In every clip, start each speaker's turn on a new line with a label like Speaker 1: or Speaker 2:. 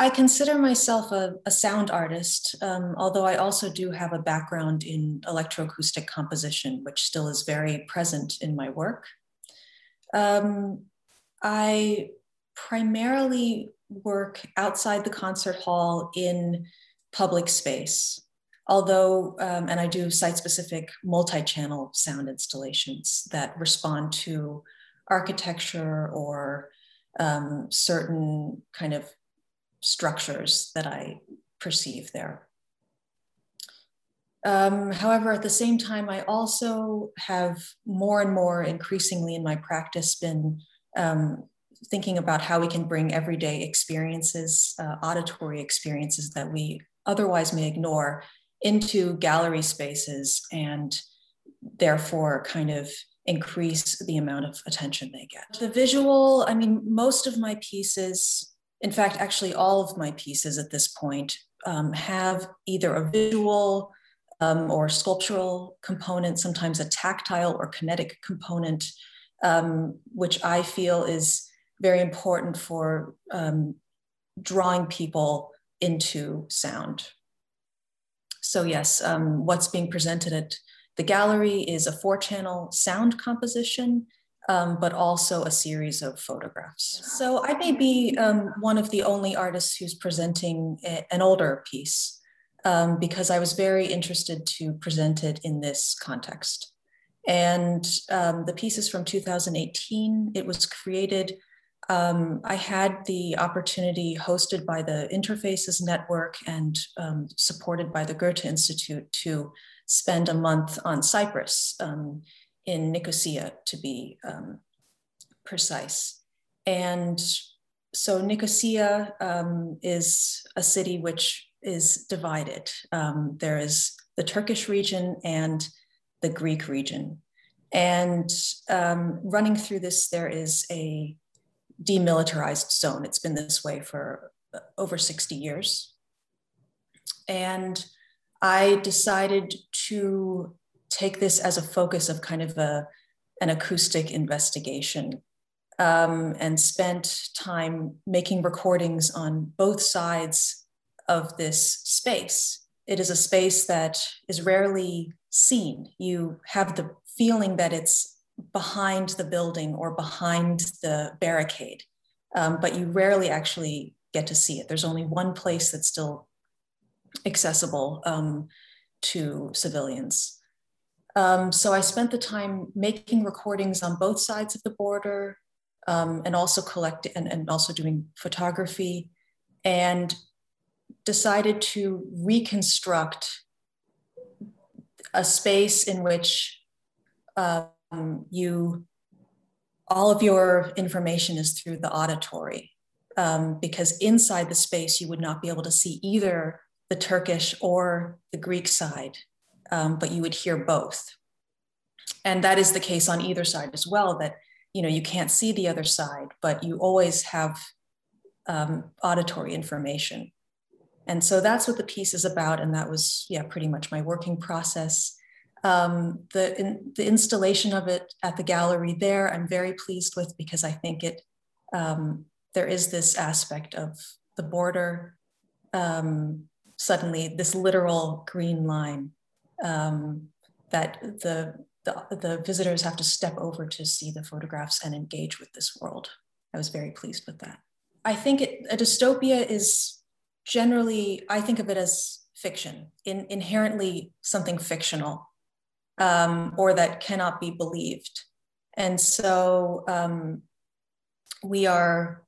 Speaker 1: I consider myself a, a sound artist, um, although I also do have a background in electroacoustic composition, which still is very present in my work. Um, I primarily work outside the concert hall in public space, although, um, and I do site specific multi channel sound installations that respond to architecture or um, certain kind of structures that I perceive there. Um, however, at the same time, I also have more and more increasingly in my practice been um, thinking about how we can bring everyday experiences, uh, auditory experiences that we otherwise may ignore into gallery spaces and therefore kind of increase the amount of attention they get. The visual, I mean, most of my pieces in fact, actually, all of my pieces at this point um, have either a visual um, or sculptural component, sometimes a tactile or kinetic component, um, which I feel is very important for um, drawing people into sound. So, yes, um, what's being presented at the gallery is a four channel sound composition um, but also a series of photographs. So I may be um, one of the only artists who's presenting a, an older piece um, because I was very interested to present it in this context. And um, the piece is from 2018. It was created, um, I had the opportunity hosted by the Interfaces Network and um, supported by the Goethe Institute to spend a month on Cyprus in Nicosia, to be um, precise. And so Nicosia um, is a city which is divided. Um, there is the Turkish region and the Greek region. And um, running through this, there is a demilitarized zone. It's been this way for over 60 years. And I decided to take this as a focus of kind of a, an acoustic investigation um, and spent time making recordings on both sides of this space. It is a space that is rarely seen. You have the feeling that it's behind the building or behind the barricade, um, but you rarely actually get to see it. There's only one place that's still accessible um, to civilians. Um, so I spent the time making recordings on both sides of the border um, and also collecting and, and also doing photography and decided to reconstruct a space in which um, you all of your information is through the auditory um, because inside the space you would not be able to see either the turkish or the greek side um, but you would hear both. And that is the case on either side as well, that you know you can't see the other side, but you always have um, auditory information. And so that's what the piece is about. And that was, yeah, pretty much my working process. Um, the, in, the installation of it at the gallery there, I'm very pleased with because I think it, um, there is this aspect of the border, um, suddenly this literal green line um, that the, the, the visitors have to step over to see the photographs and engage with this world. I was very pleased with that. I think it, a dystopia is generally, I think of it as fiction, in, inherently something fictional um, or that cannot be believed. And so um, we are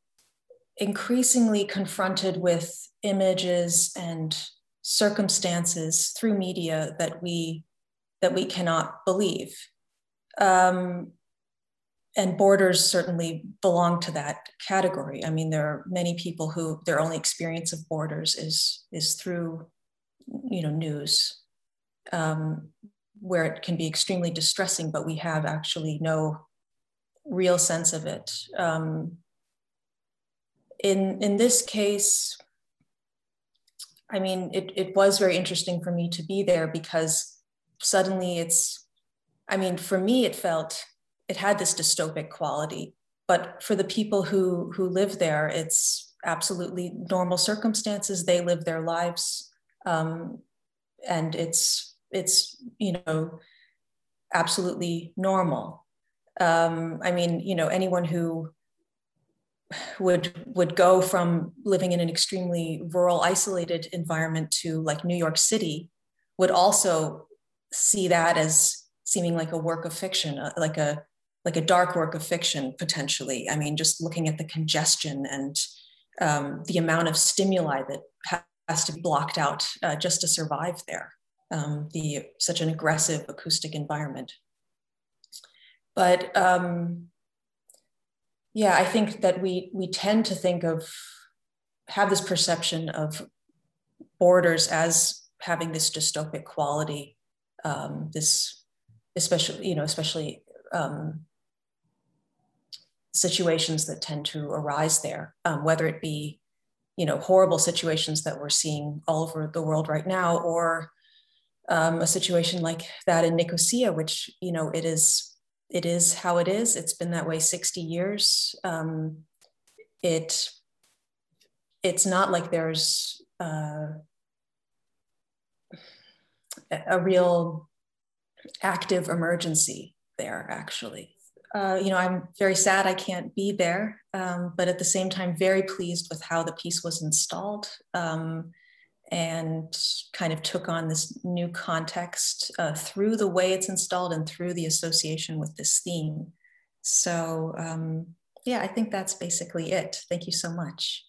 Speaker 1: increasingly confronted with images and circumstances through media that we that we cannot believe. Um, and borders certainly belong to that category. I mean, there are many people who their only experience of borders is is through, you know, news, um, where it can be extremely distressing, but we have actually no real sense of it. Um, in in this case, I mean, it, it was very interesting for me to be there because suddenly it's, I mean, for me, it felt, it had this dystopic quality. But for the people who, who live there, it's, absolutely normal circumstances. They live their lives, um, and it's it's you know absolutely normal. Um, I mean, you know, anyone who would would go from living in an extremely rural, isolated environment to like New York City would also see that as seeming like a work of fiction, uh, like a like a dark work of fiction potentially. I mean, just looking at the congestion and um, the amount of stimuli that has to be blocked out uh, just to survive there. Um, the such an aggressive acoustic environment. But um, yeah, I think that we we tend to think of have this perception of borders as having this dystopic quality, um, this especially you know especially um, situations that tend to arise there, um, whether it be, you know, horrible situations that we're seeing all over the world right now, or um, a situation like that in Nicosia, which you know it is it is how it is. It's been that way 60 years. Um, it it's not like there's uh, a real active emergency there actually uh, you know, I'm very sad I can't be there, um, but at the same time, very pleased with how the piece was installed um, and kind of took on this new context uh, through the way it's installed and through the association with this theme. So, um, yeah, I think that's basically it. Thank you so much.